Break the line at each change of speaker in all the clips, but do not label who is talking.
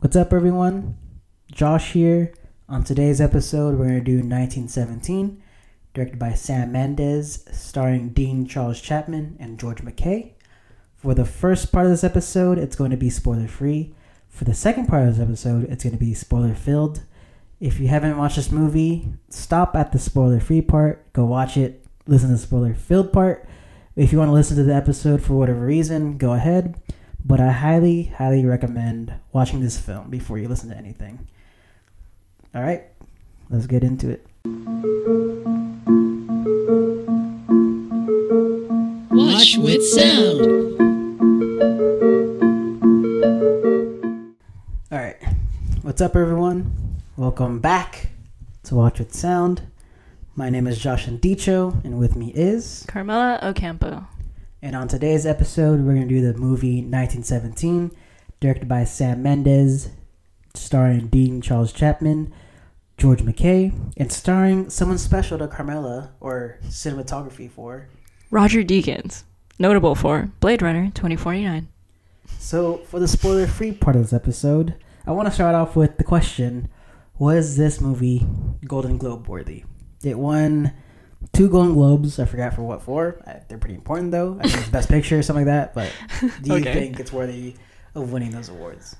What's up, everyone? Josh here. On today's episode, we're going to do 1917, directed by Sam Mendes, starring Dean Charles Chapman and George McKay. For the first part of this episode, it's going to be spoiler free. For the second part of this episode, it's going to be spoiler filled. If you haven't watched this movie, stop at the spoiler free part, go watch it, listen to the spoiler filled part. If you want to listen to the episode for whatever reason, go ahead. But I highly, highly recommend watching this film before you listen to anything. All right, let's get into it.
Watch with sound.
All right, what's up, everyone? Welcome back to Watch with Sound. My name is Josh Andicho, and with me is.
Carmela Ocampo.
And on today's episode, we're going to do the movie 1917, directed by Sam Mendes, starring Dean Charles Chapman, George McKay, and starring someone special to Carmela or cinematography for.
Roger Deakins, notable for Blade Runner 2049.
So, for the spoiler free part of this episode, I want to start off with the question Was this movie Golden Globe worthy? It won two Golden Globes. I forgot for what for. I- They're pretty important, though. I think it's Best Picture or something like that. But do you
Okay.
think it's worthy of winning those awards?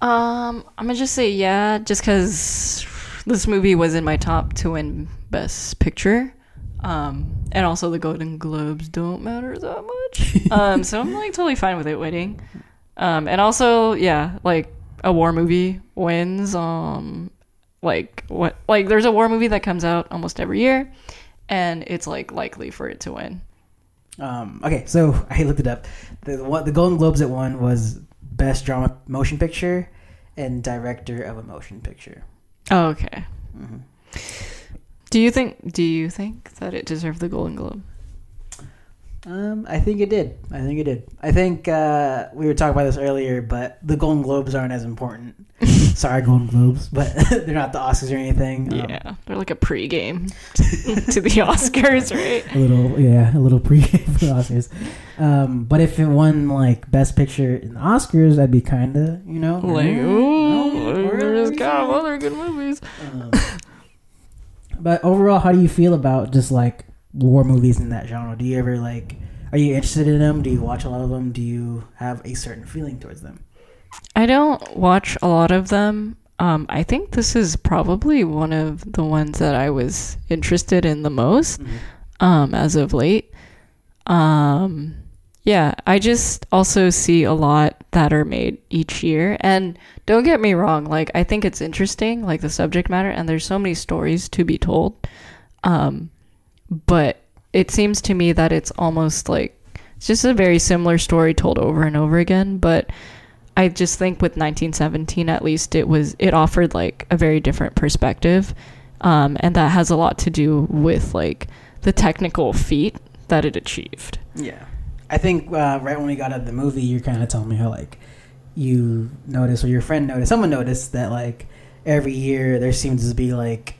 Um, I'm gonna just say yeah, just because this movie was in my top to win Best Picture. Um, and also the Golden Globes don't matter that much. um, so I'm like totally fine with it winning. Um, and also yeah, like a war movie wins. Um, like what? Like there's a war movie that comes out almost every year, and it's like likely for it to win.
Um, okay, so I looked it up. The what the Golden Globes it won was Best Drama Motion Picture and Director of a Motion Picture.
Oh, okay.
Mhm.
Do you think? Do you think that it deserved the Golden Globe?
Um, I think it did. I think it did. I think uh, we were talking about this earlier, but the Golden Globes aren't as important. Sorry, Golden Globes, but they're not the Oscars or anything. Um,
yeah, they're like a pregame to the Oscars, right?
a little, yeah, a little pre-game for the Oscars. Um, but if it won like Best Picture in the Oscars, I'd be kind of, you know,
Like,
mm,
ooh,
we're-
there's got other good movies.
Um, but overall, how do you feel about just like war movies in that genre? Do you ever like? Are you interested in them? Do you watch a lot of them? Do you have a certain feeling towards them?
I don't watch a lot of them. Um, I think this is probably one of the ones that I was interested in the most. um, as of late. Um, yeah, I just also see a lot that are made each year. And don't get me wrong, like, I think it's interesting, like the subject matter, and there's so many stories to be told. Um, but it seems to me that it's almost like it's just a very similar story told over and over again. But I just think with 1917, at least, it was, it offered like a very different perspective. Um, and that has a lot to do with like the technical feat that it achieved.
Yeah, I think uh, right when we got out of the movie, you're kind of telling me how like you noticed or your friend noticed, someone noticed that like every year there seems to be like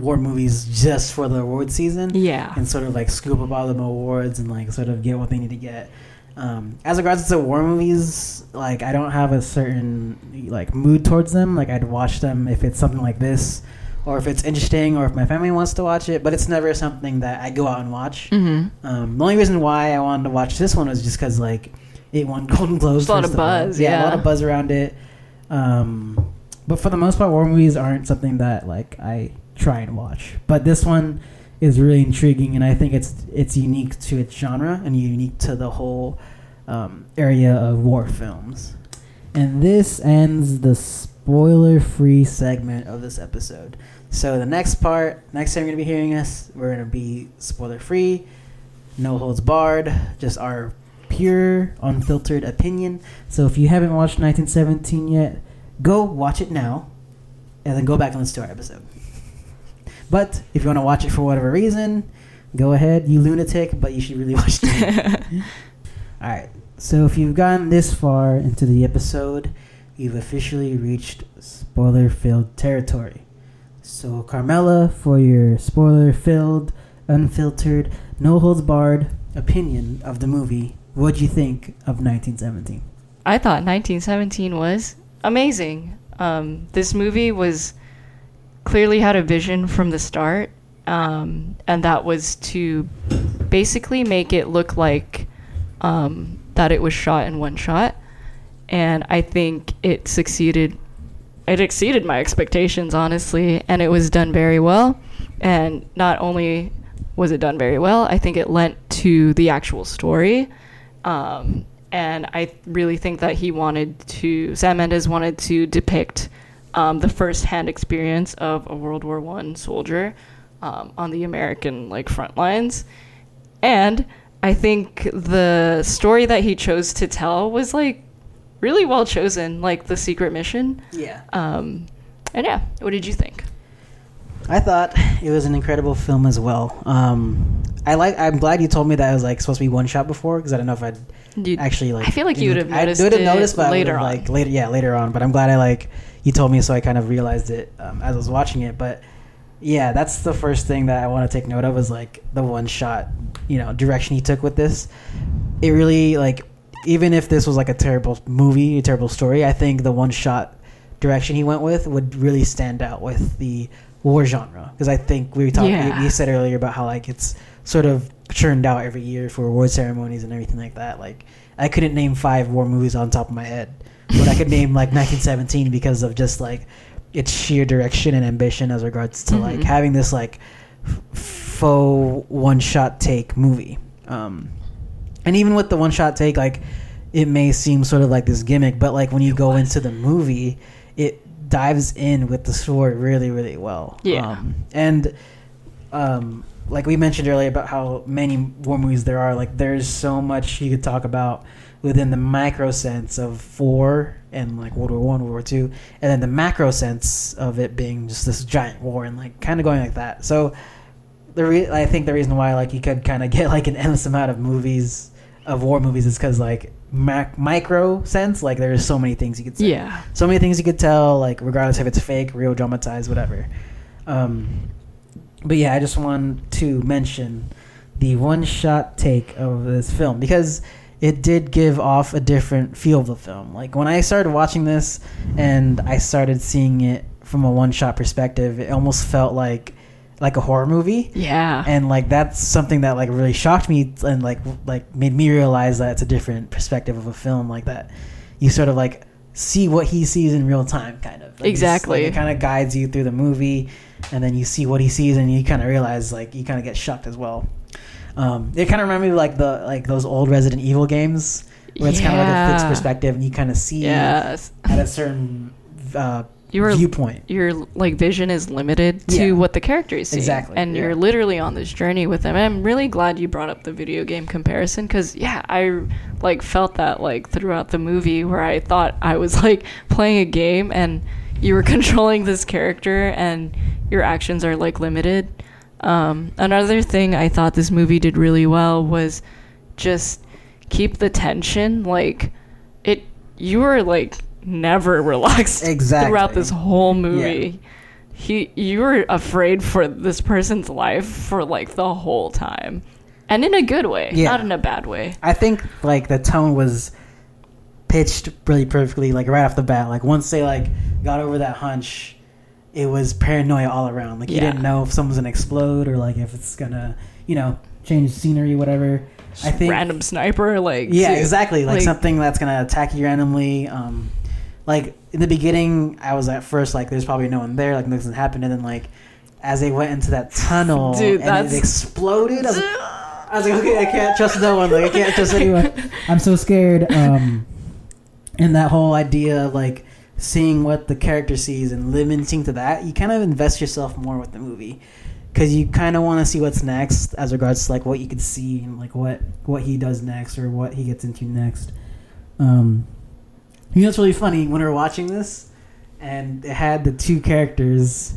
war movies just for the award season.
Yeah.
and sort of like scoop up all the awards and like sort of get what they need to get. Um, as regards to war movies, like I don't have a certain like mood towards them. Like I'd watch them if it's something like this, or if it's interesting, or if my family wants to watch it. But it's never something that I go out and watch.
Mm-hmm.
Um, the only reason why I wanted to watch this one was just because like it won Golden Globes.
A lot of buzz,
a
yeah.
A lot of buzz around it. Um, but for the most part, war movies aren't something that like I try and watch. But this one is really intriguing, and I think it's it's unique to its genre and unique to the whole um, area of war films. And this ends the spoiler-free segment of this episode. So the next part, next time you're gonna be hearing us, we're gonna be spoiler-free, no holds barred, just our pure, unfiltered opinion. So if you haven't watched 1917 yet, go watch it now, and then go back and listen to our episode. But if you want to watch it for whatever reason, go ahead, you lunatic. But you should really watch it. All right. So if you've gotten this far into the episode, you've officially reached spoiler-filled territory. So Carmela, for your spoiler-filled, unfiltered, no holds barred opinion of the movie, what'd you think of 1917?
I thought 1917 was amazing. Um, this movie was clearly had a vision from the start, um, and that was to basically make it look like um, that it was shot in one shot. And I think it succeeded. It exceeded my expectations, honestly, and it was done very well. And not only was it done very well, I think it lent to the actual story. Um, and I really think that he wanted to, Sam Mendes wanted to depict um, the first-hand experience of a World War One soldier um, on the American like front lines, and I think the story that he chose to tell was like really well chosen, like the secret mission.
Yeah.
Um, and yeah, what did you think?
I thought it was an incredible film as well. Um, I like. I'm glad you told me that it was like supposed to be one shot before because I don't know if I'd
You,
actually like.
I feel like you would have
I
noticed
would have noticed, but
later on.
like later, yeah, later on. But I'm glad I like you told me, so I kind of realized it um, as I was watching it. But yeah, that's the first thing that I want to take note of is like the one shot, you know, direction he took with this. It really like, even if this was like a terrible movie, a terrible story, I think the one shot direction he went with would really stand out with the war genre because I think we talked.
Yeah.
We said earlier about how like it's sort of churned out every year for award ceremonies and everything like that. Like I couldn't name five war movies on top of my head, but I could name like 1917 because of just like its sheer direction and ambition as regards to like
Mhm.
having this like f- faux one shot take movie. Um, and even with the one shot take, like it may seem sort of like this gimmick, but like when you go into the movie, it dives in with the story really, really well.
Yeah.
Um, and um, like we mentioned earlier about how many war movies there are, like there's so much you could talk about within the micro sense of war and like World War One, World War Two, and then the macro sense of it being just this giant war and like kind of going like that. So the re- I think the reason why like you could kind of get like an endless amount of movies of war movies is because like mac- micro sense like there's so many things you could say.
Yeah.
so many things you could tell like regardless if it's fake real dramatized whatever. Um but yeah i just want to mention the one shot take of this film because it did give off a different feel of the film. Like when i started watching this and i started seeing it from a one shot perspective it almost felt like like a horror movie
Yeah.
and like that's something that like really shocked me and like like made me realize that it's a different perspective of a film like that you sort of like see what he sees in real time kind of Like,
Exactly.
like, it kind of guides you through the movie and then you see what he sees and you kind of realize like you kind of get shocked as well um, it kind of reminded me of, like the like those old resident evil games where it's kind of like a fixed perspective and you kind of see
yes.
at a certain uh,
You were
viewpoint
your like vision is limited to
Yeah.
what the character is seeing.
Exactly,
and
yeah.
you're literally on this journey with them. And I'm really glad you brought up the video game comparison because yeah, I like felt that like throughout the movie where I thought I was like playing a game and you were controlling this character and your actions are like limited. Um, another thing I thought this movie did really well was just keep the tension like it you were like never relaxed
Exactly.
throughout this whole movie. He you were afraid for this person's life for like the whole time. And in a good way,
Yeah.
not in a bad way.
I think like the tone was pitched really perfectly, like right off the bat. Like once they like got over that hunch, it was paranoia all around. Like you
Yeah.
didn't know if someone's gonna explode or like if it's gonna, you know, change scenery, whatever. I think
Random sniper like
yeah, exactly. Like,
like-
something that's gonna attack you randomly. Um, like in the beginning, I was at first like, "There's probably no one there. Like nothing's happened." And then like, as they went into that tunnel
Dude,
and it exploded, I was, like, I was like, "Okay, I can't trust no one. Like I can't trust anyone. I'm so scared." Um, and that whole idea of like seeing what the character sees and limiting to that, you kind of invest yourself more with the movie because you kind of want to see what's next as regards to like what you could see and like what what he does next or what he gets into next. Um, you know, it's really funny when we were watching this, and it had the two characters,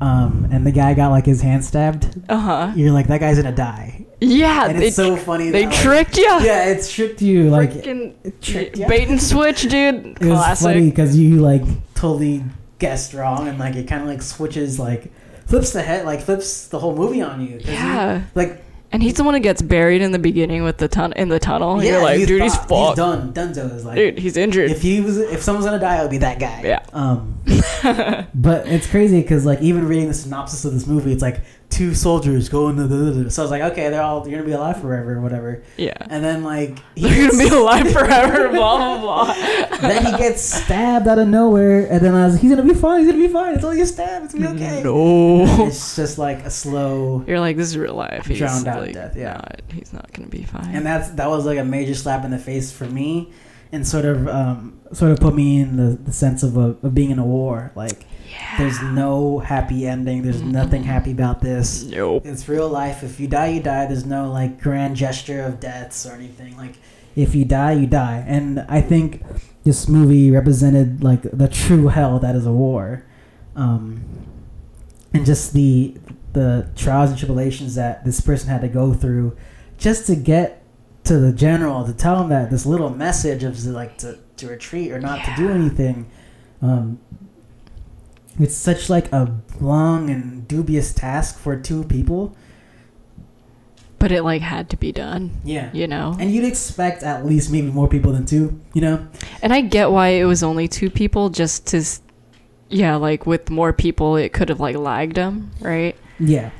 um, and the guy got like his hand stabbed.
Uh-huh.
You're like, that guy's gonna die,
Yeah,
and
they,
it's so funny.
they
that, like-
tricked you.
yeah, it's tricked you. Like
Freaking
it tricked ya.
bait and switch, dude.
it was
Classic.
funny because you like totally guessed wrong, and like it kind of like switches like flips the head, like flips the whole movie on you-
Yeah.
like
And he's the one who gets buried in the beginning with the tun- in the tunnel. You're like, dude, he's
fucked.
fucked.
done. Dunzo is like,
Dude, he's injured.
if he was, if someone's gonna die, it would be that guy.
Yeah.
Um, but it's crazy because like even reading the synopsis of this movie, it's like two soldiers going to the. So I was like, okay, they're all you're gonna be alive forever or whatever.
yeah.
And then like gets,
gonna be alive forever. blah blah blah.
then he gets stabbed out of nowhere, and then I was, like, he's gonna be fine. He's gonna be fine. It's only a stab. It's gonna be okay.
No.
It's just like a slow.
You're like, this is real life. He's
Drowned out
like,
death, yeah.
not- he's not gonna be fine.
and that's that was like a major slap in the face for me and sort of um, sort of put me in the, the sense of, a, of being in a war. Like
yeah.
there's no happy ending. There's nothing happy about this.
Nope.
it's real life. If you die you die. There's no like grand gesture of deaths or anything. Like if you die you die. And i think this movie represented like the true hell that is a war. Um, and just the the trials and tribulations that this person had to go through just to get to the general to tell him that this little message of like to, to retreat or not to do anything um, it's such like a long and dubious task for two people
But it like had to be done.
yeah
You know.
and you'd expect at least maybe more people than two you know
And I get why it was only two people, just to, yeah, like with more people, it could have like lagged them, right?
yeah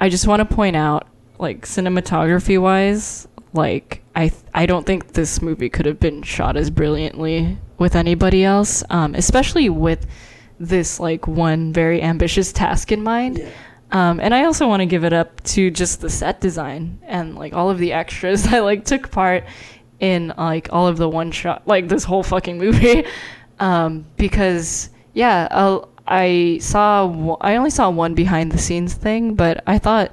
I just want to point out, like cinematography wise, like I th- I don't think this movie could have been shot as brilliantly with anybody else, um, especially with this like one very ambitious task in mind.
yeah
Um, and I also want to give it up to just the set design and like all of the extras that like took part in like all of the one shot, like this whole fucking movie. Um, because yeah, i I saw w- I only saw one behind the scenes thing, but I thought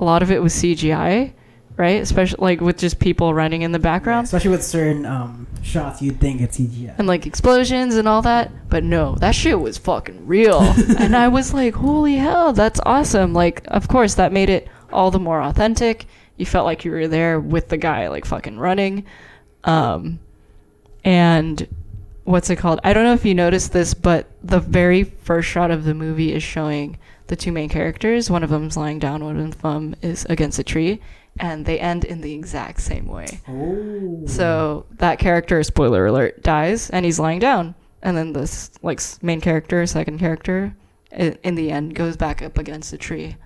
a lot of it was CGI, right? Especially like with just people running in the background
especially with certain um, shots you'd think it's cgi
and like explosions and all that. But no, that shit was fucking real. and I was like, holy hell, that's awesome. Like, of course, that made it all the more authentic. You felt like you were there with the guy, like fucking running. Um, and what's it called? I don't know if you noticed this, but the very first shot of the movie is showing the two main characters. One of them's lying down, one of them is against a tree. And they end in the exact same way.
oh
So that character, spoiler alert, dies and he's lying down, and then this like main character, second character, in the end goes back up against a tree.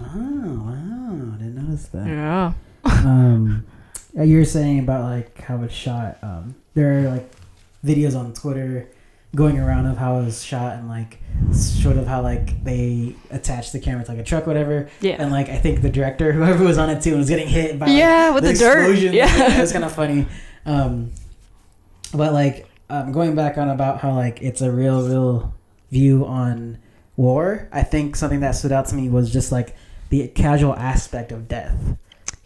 oh wow I didn't notice that
Yeah.
um, you were saying about like how it's shot. Um, there are like videos on Twitter going around of how it was shot and like sort of how like they attached the camera to like a truck, or whatever.
Yeah.
And like I think the director, whoever was on it too, was getting hit by like,
Yeah, with the dirt.
explosion.
Yeah.
it was kind of funny. Um, but like um, going back on about how like it's a real, real view on war. I think something that stood out to me was just like the casual aspect of death.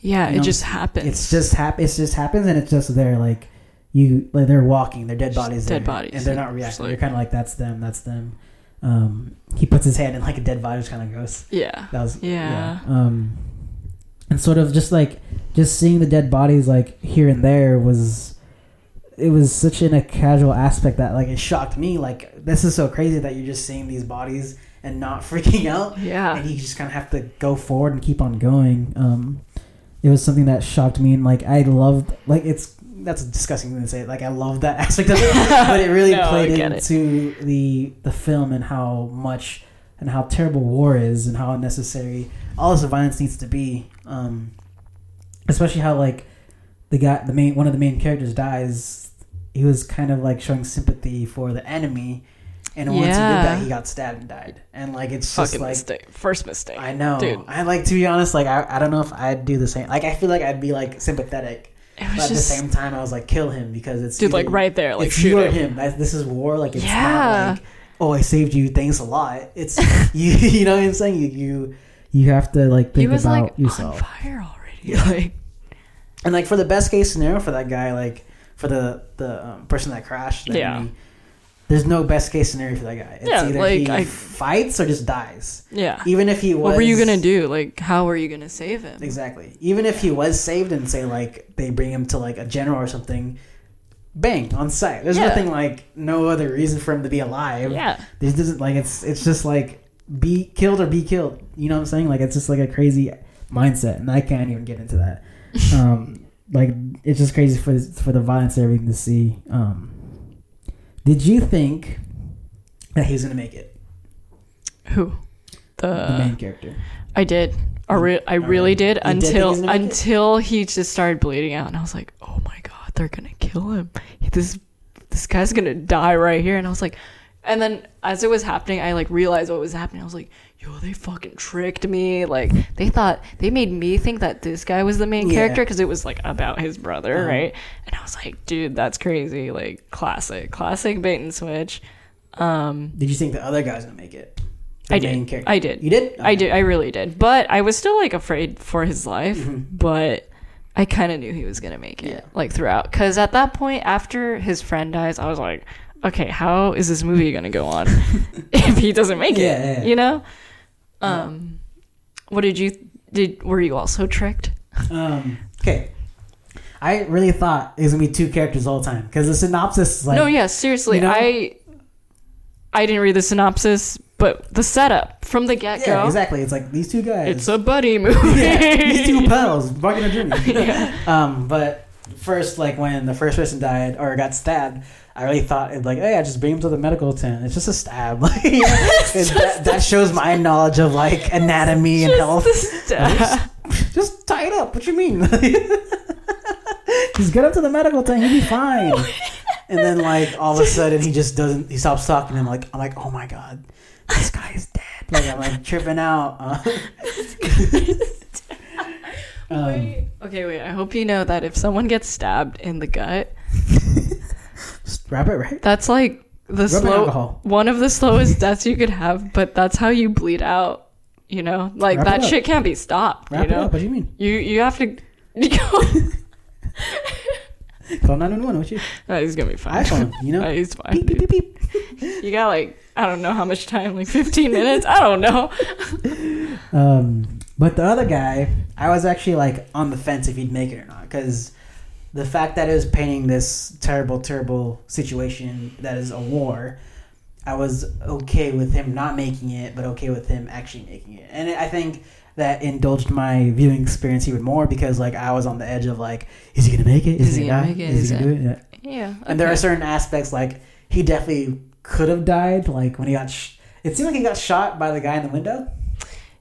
Yeah,
You
it
know,
just happens.
It's just hap- It's just happens, and it's just there. Like you, like they're walking. They're dead bodies.
dead
there,
bodies.
and they're not reacting.
like-
they're kind of like that's them. That's them. Um, he puts his hand in like a dead body, just kind of goes.
yeah.
That was
Yeah.
Um, and sort of just like just seeing the dead bodies like here and there was. It was such in a casual aspect that like it shocked me. Like this is so crazy that you're just seeing these bodies and not freaking out
Yeah.
and you just kind of have to go forward and keep on going. Um, it was something that shocked me, and like I loved, like it's that's a disgusting thing to say. Like I love that aspect of it, but it really
No,
played
get it.
into the the film and how much and how terrible war is and how unnecessary all this violence needs to be. Um, especially how like the guy, the main one of the main characters dies. He was kind of like showing sympathy for the enemy. And once he did that, he got stabbed and died. And like it's just
Fucking
like
mistake. First mistake.
I know.
Dude.
I like to be honest. Like I, I don't know if I'd do the same. Like I feel like I'd be like sympathetic,
It
but
was
at the same time, I was like, kill him because it's
dude, like right there, like
it's you
shoot him.
this is war. Like it's
Yeah.
not like oh I saved you. Thanks a lot. It's you. You know what I'm saying? You you you have to like think about
like
yourself.
on fire already.
Yeah.
Like,
And like for the best case scenario for that guy, like for the the um, person that crashed, that
Yeah.
he- there's no best case scenario for that guy. It's
Yeah,
either
like,
he
I-
fights or just dies.
yeah.
Even if he was,
What were you gonna do? Like, how were you gonna save him?
Exactly. Even if he was saved and say like they bring him to like a general or something, bang on site. There's
Yeah.
nothing like no other reason for him to be alive.
Yeah.
This doesn't like it's it's just like be killed or be killed. You know what I'm saying? Like it's just like a crazy mindset, and I can't even get into that. Um, like it's just crazy for for the violence and everything to see. Um, did you think that he was gonna make it?
Who?
The
The
main character.
I did. I, re- I really did
You did
until
gonna make it?
until he just started bleeding out, and I was like, "Oh my god, they're gonna kill him! This this guy's gonna die right here!" And I was like, and then as it was happening, I like realized what was happening. I was like, "Yo, they fucking tricked me! Like they thought they made me think that this guy was the main
Yeah.
character because it was like about his brother,
Uh-huh.
right?" And I was like, "Dude, that's crazy! Like classic, classic bait and switch." Um,
Did you think the other guy's gonna make it? The
I
main
did.
character.
I did.
You did?
I did. I really did. But I was still like afraid for his life.
Mm-hmm.
But I kind of knew he was gonna make it
Yeah.
like throughout. Because at that point, after his friend dies, I was like, okay, how is this movie gonna go on if he doesn't make it?
Yeah, yeah.
You know. Um, what did you did? Were you also tricked?
Um, okay. I really thought it was gonna be two characters all the time because the synopsis is like
no, yeah, seriously,
you know-
I I didn't read the synopsis, but the setup from the get go.
yeah, exactly. It's like these two guys.
It's a buddy movie.
yeah, these two pals walking a journey. Um, but first, like when the first person died or got stabbed, I really thought it like, hey, I just bring him to the medical tent. It's just a stab. Like it- that, that shows my knowledge of like anatomy and health.
Just-
Just tie it up. What you mean? Just get up to the medical tent. He'll be fine. And then like all of a sudden he just doesn't. He stops talking. I'm like, I'm like, oh my god, this guy is dead. Like I'm like tripping out. Uh, um,
Wait. Okay, wait. I hope you know that if someone gets stabbed in the gut,
just wrap it right.
that's like the
Rubbing
slow
alcohol.
one of the slowest deaths you could have, but that's how you bleed out. You know, like
Wrap it
that
up.
shit can't be stopped.
Wrap
you know,
it up. What do you mean?
you you have to.
Call 911. What you?
no, he's gonna be fine.
iPhone. You know.
No, he's fine.
Beep beep
dude.
beep beep.
You got like I don't know how much time, like 15 minutes. I don't know.
Um, but the other guy, I was actually like on the fence if he'd make it or not because the fact that it was painting this terrible, terrible situation that is a war, I was okay with him not making it, but okay with him actually making it. And I think that indulged my viewing experience even more because like I was on the edge of like, is he gonna make it?
Is
he
he
gonna
make it?
Is
Is
he gonna
it-
do it? Yeah.
Yeah.
And there are certain aspects like he definitely could have died, like when he got. Sh- it seemed like he got shot by the guy in the window.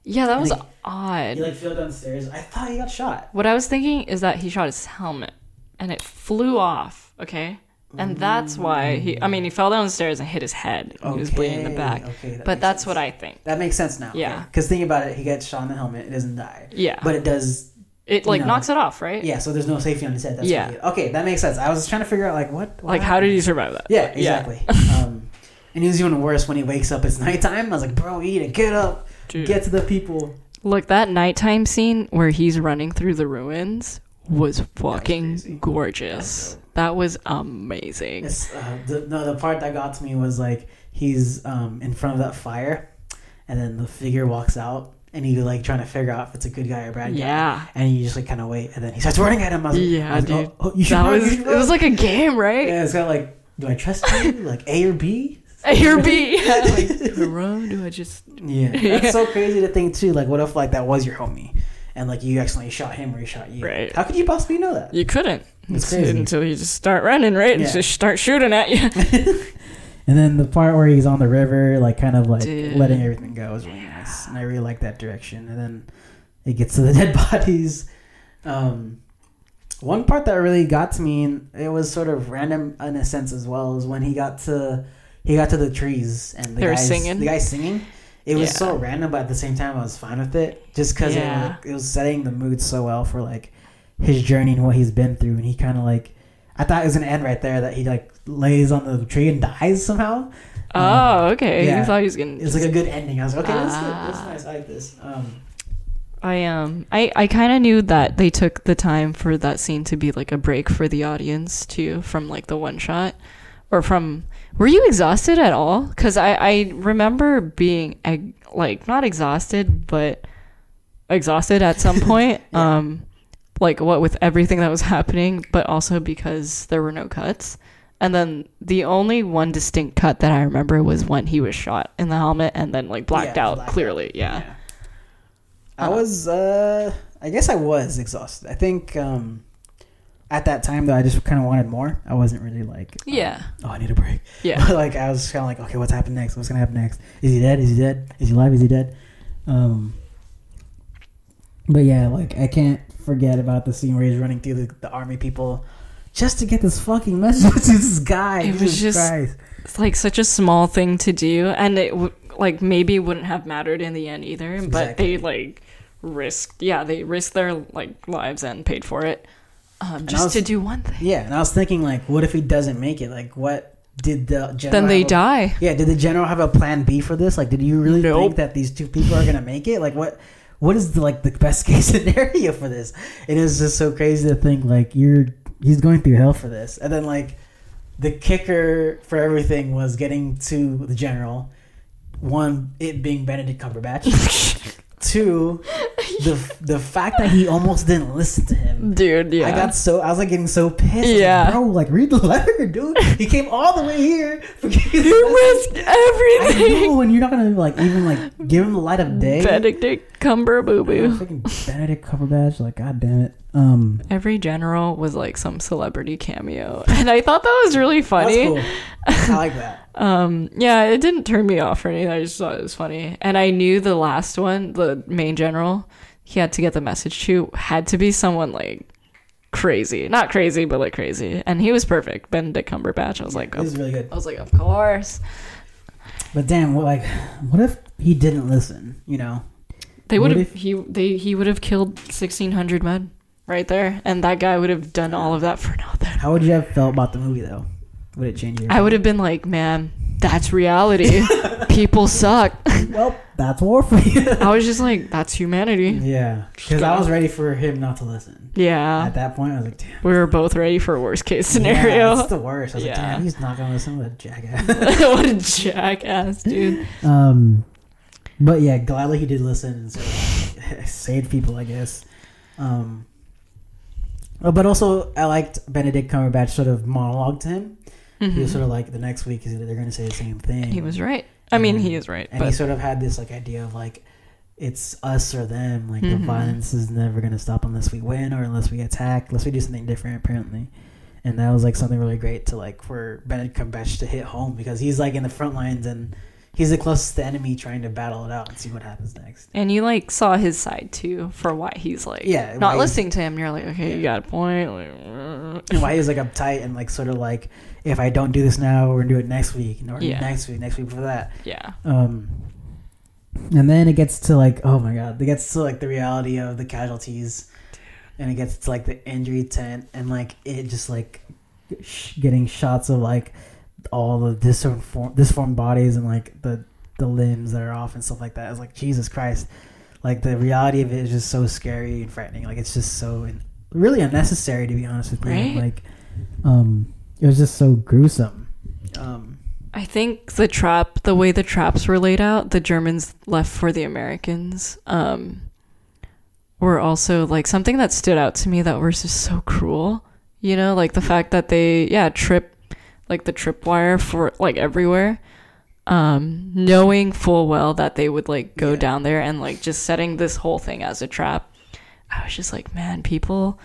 Yeah, that was
Like,
odd.
He like fell downstairs. I thought he got shot.
What I was thinking is that he shot his helmet and it flew off, okay? And that's why he I mean he fell downstairs and hit his head. and He was bleeding in the back.
okay, that
but that's
sense.
what I think.
That makes sense now.
Yeah.
Because thinking about it, he gets shot in the helmet. It doesn't die.
Yeah.
But it does.
it like
know.
knocks it off, right?
Yeah. So there's no safety on his head. That's
Yeah.
he- okay, that makes sense. I was trying to figure out like what. what
Like how did he survive that?
Yeah. Exactly. um, and he was even worse when he wakes up. It's nighttime. I was like, bro, you need to get up,
Dude.
get to the people.
Look, that nighttime scene where he's running through the ruins was fucking gorgeous. That was amazing.
It's, uh, the, no, the part that got to me was like he's um, in front of that fire, and then the figure walks out, and he like trying to figure out if it's a good guy or bad guy.
Yeah.
And you just like kind of wait, and then he starts running at him. I was,
Yeah,
I was,
dude.
Oh, oh,
That
run,
was it was like a game, right?
yeah, it's kind of like, do I trust you? like A or B?
A or B. like, do I run? Do I just
Yeah, that's so crazy to think too. Like, what if like that was your homie, and like you accidentally shot him or he shot you?
Right.
How could you possibly know that?
You couldn't
It's
until-
crazy.
until you just start running, right?
Yeah.
Just start shooting at you.
And then the part where he's on the river, like kind of like
Dude.
letting everything go, is really nice, and I really like that direction. And then it gets to the dead bodies. Um, one part that really got to me, and it was sort of random in a sense as well, is when he got to he got to the trees and the
They
guys,
singing?
The guy singing. It was
Yeah.
so random, but at the same time, I was fine with it, just because
Yeah.
it, it was setting the mood so well for like his journey and what he's been through, and he kind of like. I thought it was gonna end right there that he like lays on the tree and dies somehow.
oh, okay.
yeah.
You thought he was gonna.
It was like a good ending. I was like, okay, that's good. That's
Ah.
nice. I like this. Um,
I um I I kind of knew that they took the time for that scene to be like a break for the audience too from like the one shot or from were you exhausted at all cuz I I remember being like not exhausted but exhausted at some point
Yeah.
um like what with everything that was happening but also because there were no cuts and then the only one distinct cut that I remember was when he was shot in the helmet and then like blacked
yeah,
out
blacked
clearly yeah.
I was, uh, I guess I was exhausted. I think um, at that time, though, I just kind of wanted more. I wasn't really like, um,
Yeah.
oh, I need a break.
Yeah.
like I was kind of like, okay, what's happening next? What's gonna happen next? Is he dead? Is he dead? Is he alive? Is he dead? Um, but yeah, like I can't forget about the scene where he's running through the, the army people just to get this fucking message to this guy.
It was just-
Christ.
It's like such a small thing to do, and it w- like maybe wouldn't have mattered in the end either. But they like risked, yeah, they risked their like lives and paid for it, um, just
was-
to do one thing.
Yeah, and I was thinking like, what if he doesn't make it? Like, what did the general?
Then they
a-
die.
Yeah, did the general have a plan B for this? Like, did you really
Nope.
think that these two people are gonna make it? Like, what? What is the, like the best case scenario for this? It is just so crazy to think like you're he's going through hell for this, and then like the kicker for everything was getting to the general. One, it being Benedict Cumberbatch. Two, the the fact that he almost didn't listen to him.
Dude, yeah.
I got so I was like getting so pissed. I was like,
Yeah.
bro, like read the letter, dude. He came all the way here. For
you risked
I
everything.
know, and you're not gonna like even like give him the light of day.
Benedict Cumber Boo Boo.
freaking Benedict Cumberbatch, like god damn it. Um,
Every general was like some celebrity cameo, and I thought that was really funny.
that's cool. I like that.
Um, yeah, it didn't turn me off or anything. I just thought it was funny, and I knew the last one, the main general, he had to get the message to had to be someone like crazy, not crazy, but like crazy, and he was perfect. Benedict Cumberbatch. I was like,
This
of,
is really good.
I was like, of course.
But damn, what like, what if he didn't listen? You know,
They would have he they he would have killed sixteen hundred men right there, and that guy would have done all of that for nothing.
how would you have felt about the movie though? Would it change your?
I would have been like, man, that's reality. People suck.
Well, that's war for you.
I was just like, that's humanity.
yeah, because I was ready for him not to listen.
Yeah.
At that point, I was like, damn.
We were both ready for a worst case scenario.
Yeah, that's the worst. I was like, damn, he's not gonna listen to a jackass.
what a jackass, dude.
Um, but yeah, gladly he did listen and of saved people, I guess. Um, oh, but also I liked Benedict Cumberbatch sort of monologue to him. He was
Mhm.
sort of like the next week is they're going to say the same thing.
He was right. I mean, he is right.
and he sort of had this like idea of like it's us or them. Like the
Mhm.
violence is never going to stop unless we win or unless we attack, unless we do something different. Apparently. And that was like something really great to like for Benedict Cumberbatch to hit home because he's like in the front lines and he's the closest to enemy trying to battle it out and see what happens next.
and you like saw his side too for why he's like
Yeah,
not listening to him. You're like, okay, you got a point. Like,
And why he's like uptight and like sort of like if I don't do this now, we're gonna do it next week, or
Yeah.
next week, next week for that.
yeah.
Um, and then it gets to like, oh my god, it gets to like the reality of the casualties, and it gets to like the injury tent, and like it just like sh- getting shots of like all the disform- disformed bodies and like the the limbs that are off and stuff like that. It's like Jesus Christ, like the reality of it is just so scary and frightening. Like it's just so in- really unnecessary to be honest with you.
Right?
Like, um, it was just so gruesome. Um,
I think the trap, the way the traps were laid out, the Germans left for the Americans, um, were also like something that stood out to me that was just so cruel. You know, like the fact that they, yeah, trip, like the tripwire for like everywhere, um, knowing full well that they would like go
Yeah.
down there and like just setting this whole thing as a trap. I was just like, man, people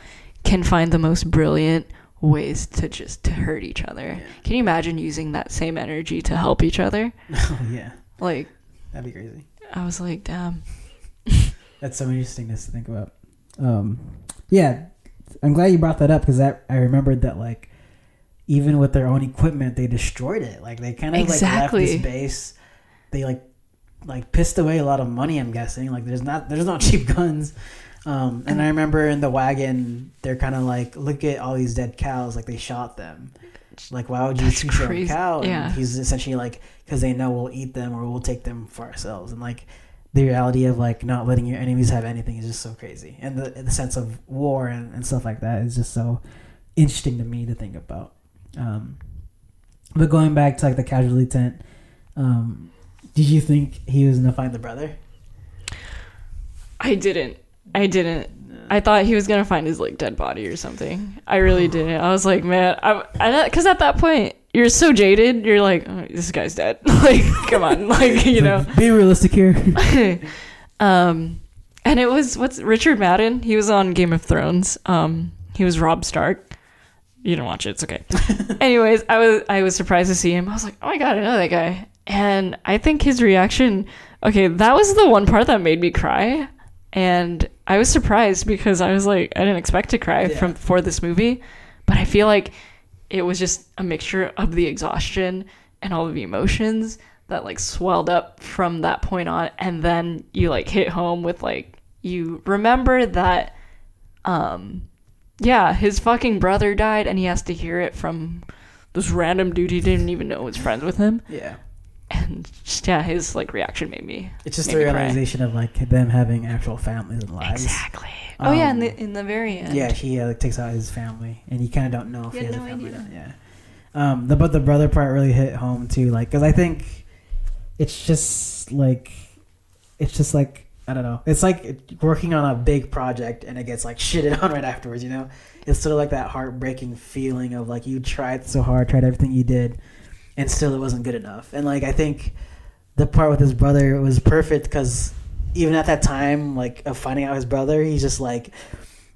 can find the most brilliant ways to just to hurt each other. Can you imagine using that same energy to help each other?
oh yeah,
Like,
that'd be crazy.
I was like, damn.
That's so interesting to think about. Um, yeah, I'm glad you brought that up because that I remembered that like even with their own equipment, they destroyed it. Like they kind of
Exactly.
like left this base. They like like pissed away a lot of money. I'm guessing like there's not there's not cheap guns. Um, and I remember in the wagon, they're kind of like, look at all these dead cows. Like they shot them. Like why would you
That's
shoot
crazy.
cow? And
Yeah.
he's essentially like, because they know we'll eat them or we'll take them for ourselves. And like the reality of like not letting your enemies have anything is just so crazy. And the the sense of war and, and stuff like that is just so interesting to me to think about. Um, but going back to like the casualty tent, um, did you think he was gonna find the brother?
I didn't. I didn't. I thought he was gonna find his like dead body or something. I really didn't. I was like, man, I because at that point you're so jaded. You're like, oh, this guy's dead. like, come on, like you know.
Be realistic here.
um, and it was what's Richard Madden. He was on Game of Thrones. Um, he was Robb Stark. You didn't watch it. It's okay. Anyways, I was I was surprised to see him. I was like, oh my god, I know that guy. And I think his reaction. Okay, that was the one part that made me cry, and I was surprised because I was like, I didn't expect to cry
Yeah.
from for this movie, but I feel like it was just a mixture of the exhaustion and all of the emotions that like swelled up from that point on and then you like hit home with like you remember that um yeah his fucking brother died and he has to hear it from this random dude he didn't even know was friends with him
Yeah.
And just yeah his like reaction made me
It's just the
me cry.
realization of like them having actual families and lives.
exactly oh yeah in
Um,
the in the very end
Yeah, he uh, takes out his family, and you kind of don't know if
You
he has
had
a family.
idea.
Yeah. Um, the but the brother part really hit home too, like because I think it's just like it's just like I don't know. It's like working on a big project and it gets like shitted on right afterwards. You know, it's sort of like that heartbreaking feeling of like you tried so hard, tried everything you did, and still it wasn't good enough. And like I think the part with his brother was perfect because even at that time, like of finding out his brother, he's just like,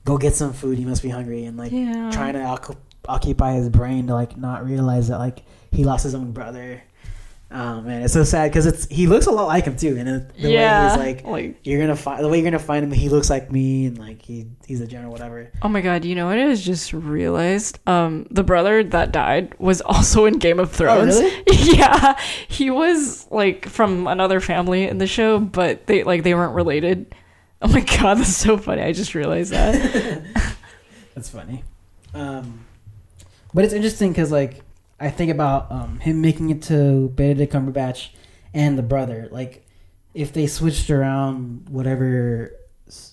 go get some food. He must be hungry, and like
yeah
trying to occu- occupy his brain to like not realize that like he lost his own brother. Oh man, it's so sad because it's he looks a lot like him too, and the
yeah
way he's like
like
you're gonna find the way you're gonna find him, he looks like me, and like he he's a general whatever.
Oh my god, you know what I was just realized? Um the brother that died was also in Game of Thrones.
Oh, really?
yeah. He was like from another family in the show, but they like they weren't related. Oh my god, that's so funny. I just realized that.
That's funny. Um, but it's interesting because like I think about um, him making it to Benedict Cumberbatch and the brother. Like if they switched around whatever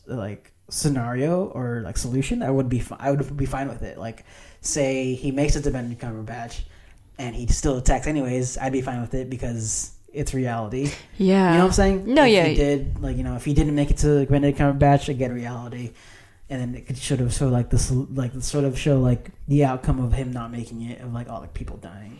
like scenario or like solution, I would be fi- I would be fine with it. Like say he makes it to Benedict Cumberbatch and he still attacks anyways, I'd be fine with it because it's reality.
yeah.
You know what I'm saying?
No,
if
yeah.
He did like you know if he didn't make it to Benedict Cumberbatch, again reality, and then it could sort of show like this like sort of show like the outcome of him not making it of like all the people dying,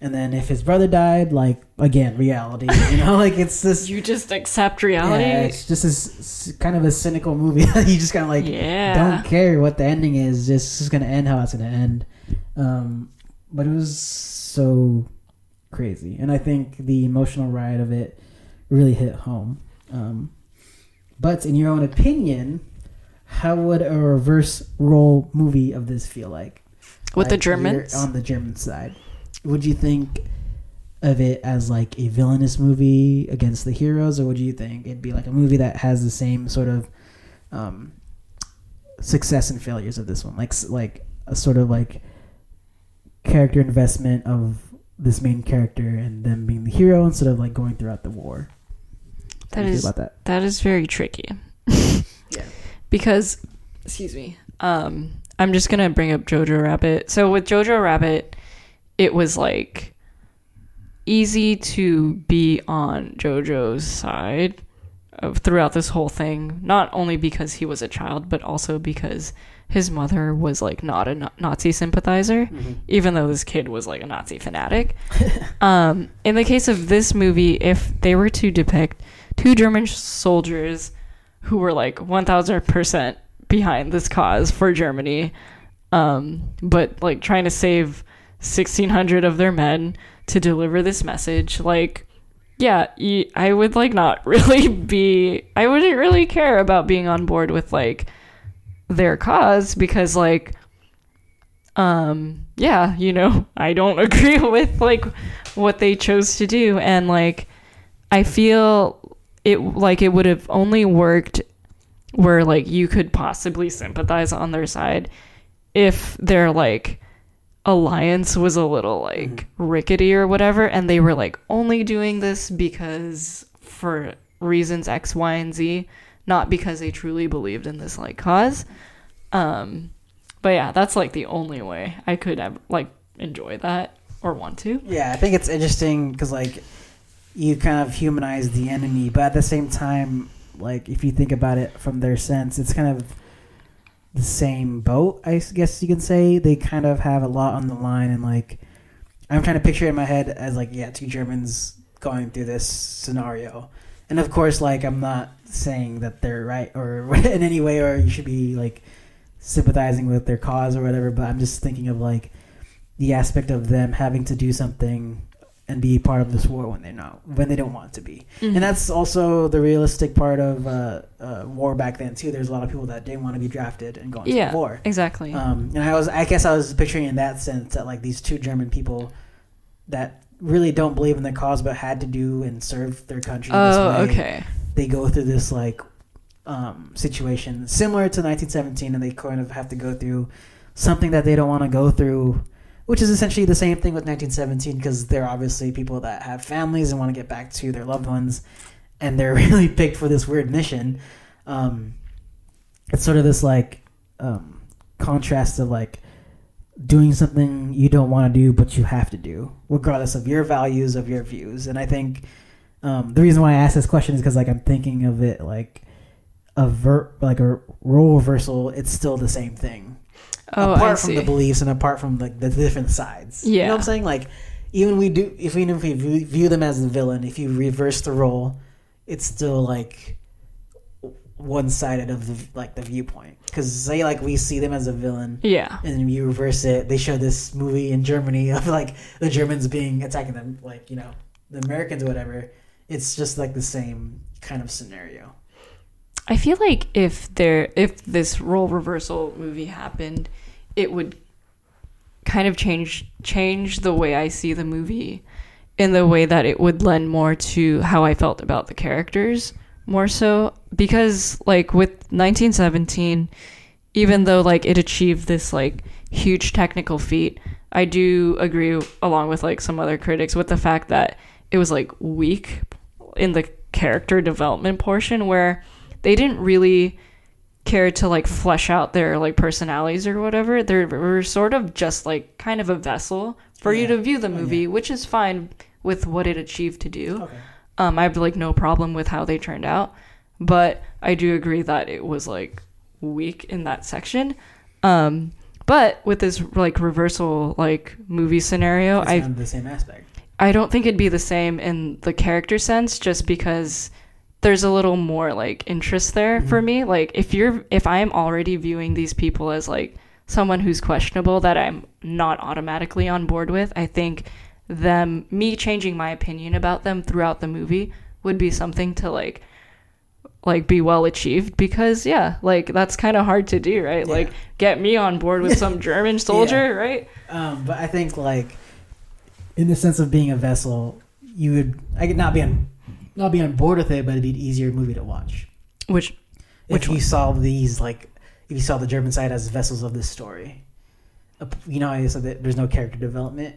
and then if his brother died, like again reality. You know, like it's this.
you just accept reality.
Yeah, it's just this kind of a cynical movie you just kind of like
Yeah.
don't care what the ending is. this is gonna end how it's gonna end. Um, but it was so crazy, and I think the emotional ride of it really hit home. Um, but in your own opinion, how would a reverse role movie of this feel like?
With the
Like, you're
Germans?
on the German side, would you think of it as like a villainous movie against the heroes, or would you think it'd be like a movie that has the same sort of um, success and failures of this one, like like a sort of like character investment of this main character and them being the hero instead of like going throughout the war.
That is
that.
that is very tricky.
Yeah.
Because excuse me. Um I'm just going to bring up Jojo Rabbit. So with Jojo Rabbit, it was like easy to be on Jojo's side of throughout this whole thing, not only because he was a child, but also because his mother was like not a Nazi sympathizer, even though this kid was like a Nazi fanatic. um, in the case of this movie, if they were to depict two German soldiers who were like 1000% behind this cause for Germany, um, but like trying to save 1600 of their men to deliver this message, like, yeah, I would like not really be, I wouldn't really care about being on board with like their cause because like, um, yeah, you know, I don't agree with like what they chose to do. And like, I feel it like it would have only worked where like you could possibly sympathize on their side if their like alliance was a little like rickety or whatever and they were like only doing this because for reasons x y and z not because they truly believed in this like cause. Um but yeah that's like the only way i could have like enjoy that or want to.
Yeah, I think it's interesting because like you kind of humanize the enemy, but at the same time, like if you think about it from their sense, it's kind of the same boat. I guess you can say they kind of have a lot on the line, and like I'm trying to picture it in my head as like yeah, two Germans going through this scenario, and of course, like I'm not saying that they're right or in any way, or you should be like sympathizing with their cause or whatever. But I'm just thinking of like the aspect of them having to do something and be part of this war when they're not when they don't want to be
Mhm.
and that's also the realistic part of uh, uh, war back then too there's a lot of people that didn't want to be drafted and go into
yeah,
war
exactly.
um, and I was, I guess, I was picturing in that sense that like these two German people that really don't believe in the cause but had to do and serve their country.
oh,
this way,
okay.
They go through this like um, situation similar to 1917, and they kind of have to go through something that they don't want to go through. Which is essentially the same thing with 1917 because they're obviously people that have families and want to get back to their loved ones, and they're really picked for this weird mission. Um, it's sort of this like um, contrast of like doing something you don't want to do but you have to do regardless of your values of your views and i think um, the reason why i asked this question is because like i'm thinking of it like a ver- like a role reversal it's still the same thing
Oh,
apart from the beliefs and apart from like the different sides. You know what i'm saying? Like even we do if we if we view them as the villain if you reverse the role it's still like one sided of the like the viewpoint. Because say like we see them as a villain
yeah.
and you reverse it they show this movie in germany of like the germans being attacking them like you know the americans or whatever it's just like the same kind of scenario.
I feel like if there if this role reversal movie happened, it would kind of change change the way I see the movie in the way that it would lend more to how I felt about the characters more so. Because like with 1917 even though like it achieved this like huge technical feat I do agree along with like some other critics with the fact that it was like weak in the character development portion where they didn't really care to like flesh out their like personalities or whatever. They were sort of just like kind of a vessel for you to view the
Oh,
movie,
yeah.
which is fine with what it achieved to do.
okay
Um, I have like no problem with how they turned out, but I do agree that it was like weak in that section. Um, but with this like reversal like movie scenario, I
the same aspect
I don't think it'd be the same in the character sense just because there's a little more like interest there for me. Like if you're if I'm already viewing these people as like someone who's questionable that I'm not automatically on board with, I think them me changing my opinion about them throughout the movie would be something to like like be well achieved because yeah, like that's kind of hard to do, right?
Yeah.
Like get me on board with some German soldier, right?
Um, but I think like in the sense of being a vessel, you would I could not be on not be on board with it, but it'd be an easier movie to watch.
Which Which
if you
one?
saw these like if you saw the German side as vessels of this story. You know, I said that there's no character development,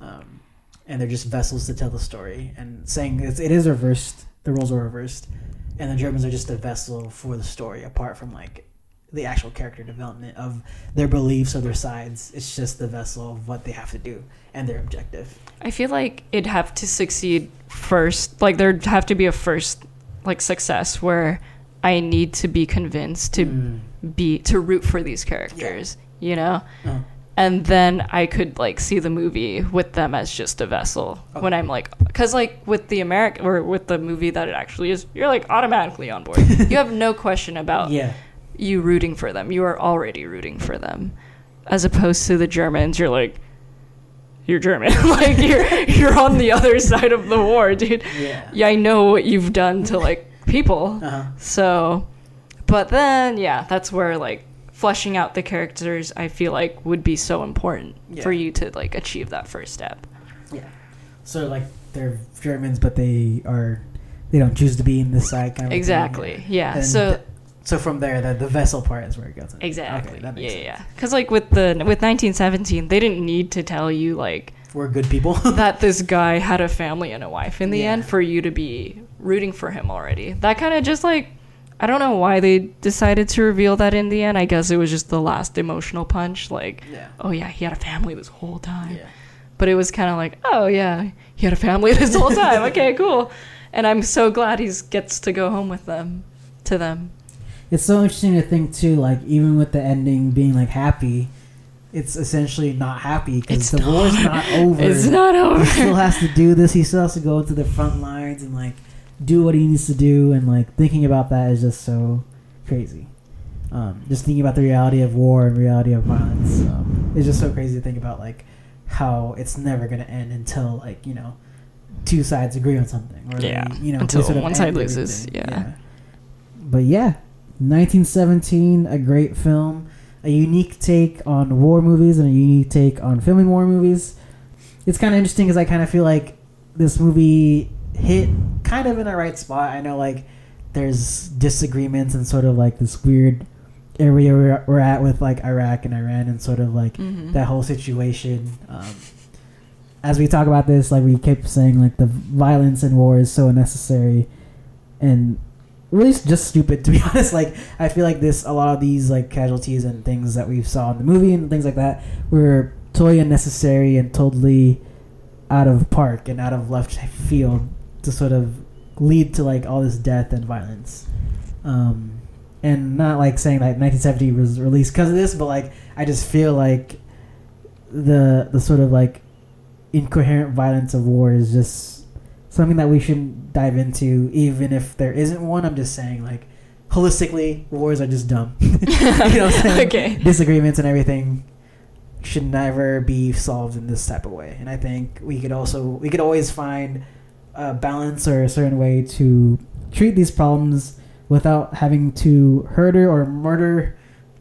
um, and they're just vessels to tell the story. And saying it's, it is reversed, the roles are reversed, and the Germans are just a vessel for the story, apart from like the actual character development of their beliefs or their sides. It's just the vessel of what they have to do and their objective.
I feel like it'd have to succeed first. Like there'd have to be a first like success where I need to be convinced to
Mm.
be to root for these characters, you know?
Oh.
And then I could like see the movie with them as just a vessel when I'm like cuz like with the American or with the movie that it actually is, you're like automatically on board. you have no question about
Yeah.
you rooting for them. You are already rooting for them. As opposed to the Germans, you're like, you're German. like you're you're on the other side of the war, dude.
Yeah.
Yeah, I know what you've done to like people.
Uh-huh.
So, but then yeah, that's where like fleshing out the characters, I feel like would be so important for you to like achieve that first step.
Yeah. So like they're Germans, but they are they don't choose to be in this side kind of thing.
Exactly. Yeah.
And
so
th- so from there, the, the vessel part is where it goes. in.
exactly.
Okay, that
yeah,
sense.
yeah. Because like with the with 1917, they didn't need to tell you like
We're good people.
that this guy had a family and a wife in the
Yeah.
end for you to be rooting for him already. That kind of just like I don't know why they decided to reveal that in the end. I guess it was just the last emotional punch like
yeah.
oh yeah, he had a family this whole time.
Yeah.
But it was kind of like, oh yeah, he had a family this whole time. okay, cool. And I'm so glad he gets to go home with them to them.
It's so interesting to think too. Like even with the ending being like happy, it's essentially not happy because the war's
not.
not over.
It's not over.
He still has to do this. He still has to go to the front lines and like do what he needs to do, and like thinking about that is just so crazy. Um, just thinking about the reality of war and reality of violence um, it's just so crazy to think about like how it's never going to end until like you know two sides agree on something or
Yeah,
they, you know
until one side loses,
everything.
yeah.
but yeah 1917 a great film a unique take on war movies and a unique take on filming war movies it's kind of interesting because i kind of feel like this movie hit kind of in the right spot i know like there's disagreements and sort of like this weird area we're, we're at with like iraq and iran and sort of like
Mhm.
that whole situation. Um, as we talk about this, like we kept saying, like the violence in war is so unnecessary and really just stupid. To be honest, like I feel like this, a lot of these like casualties and things that we saw in the movie and things like that were totally unnecessary and totally out of park and out of left field to sort of lead to like all this death and violence. Um, and not like saying that 1917 was released because of this, but like I just feel like the the sort of like incoherent violence of war is just something that we shouldn't dive into, even if there isn't one. I'm just saying like holistically, wars are just dumb. you know what I'm saying?
okay.
disagreements and everything should never be solved in this type of way. And I think we could also we could always find a balance or a certain way to treat these problems without having to hurt or murder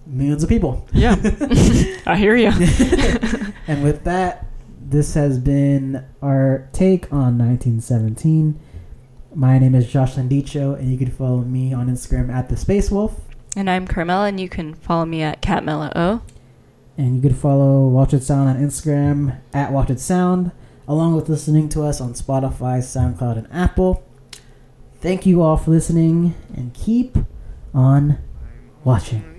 millions of people.
Yeah. I hear you.
and with that, this has been our take on 1917. My name is Josh Landicho, and you can follow me on Instagram at the Space Wolf.
And I'm Carmela, and you can follow me at CatMela0.
And you can follow Watch With Sound on Instagram at Watch With Sound, along with listening to us on Spotify, SoundCloud, and Apple. Thank you all for listening, and keep on watching.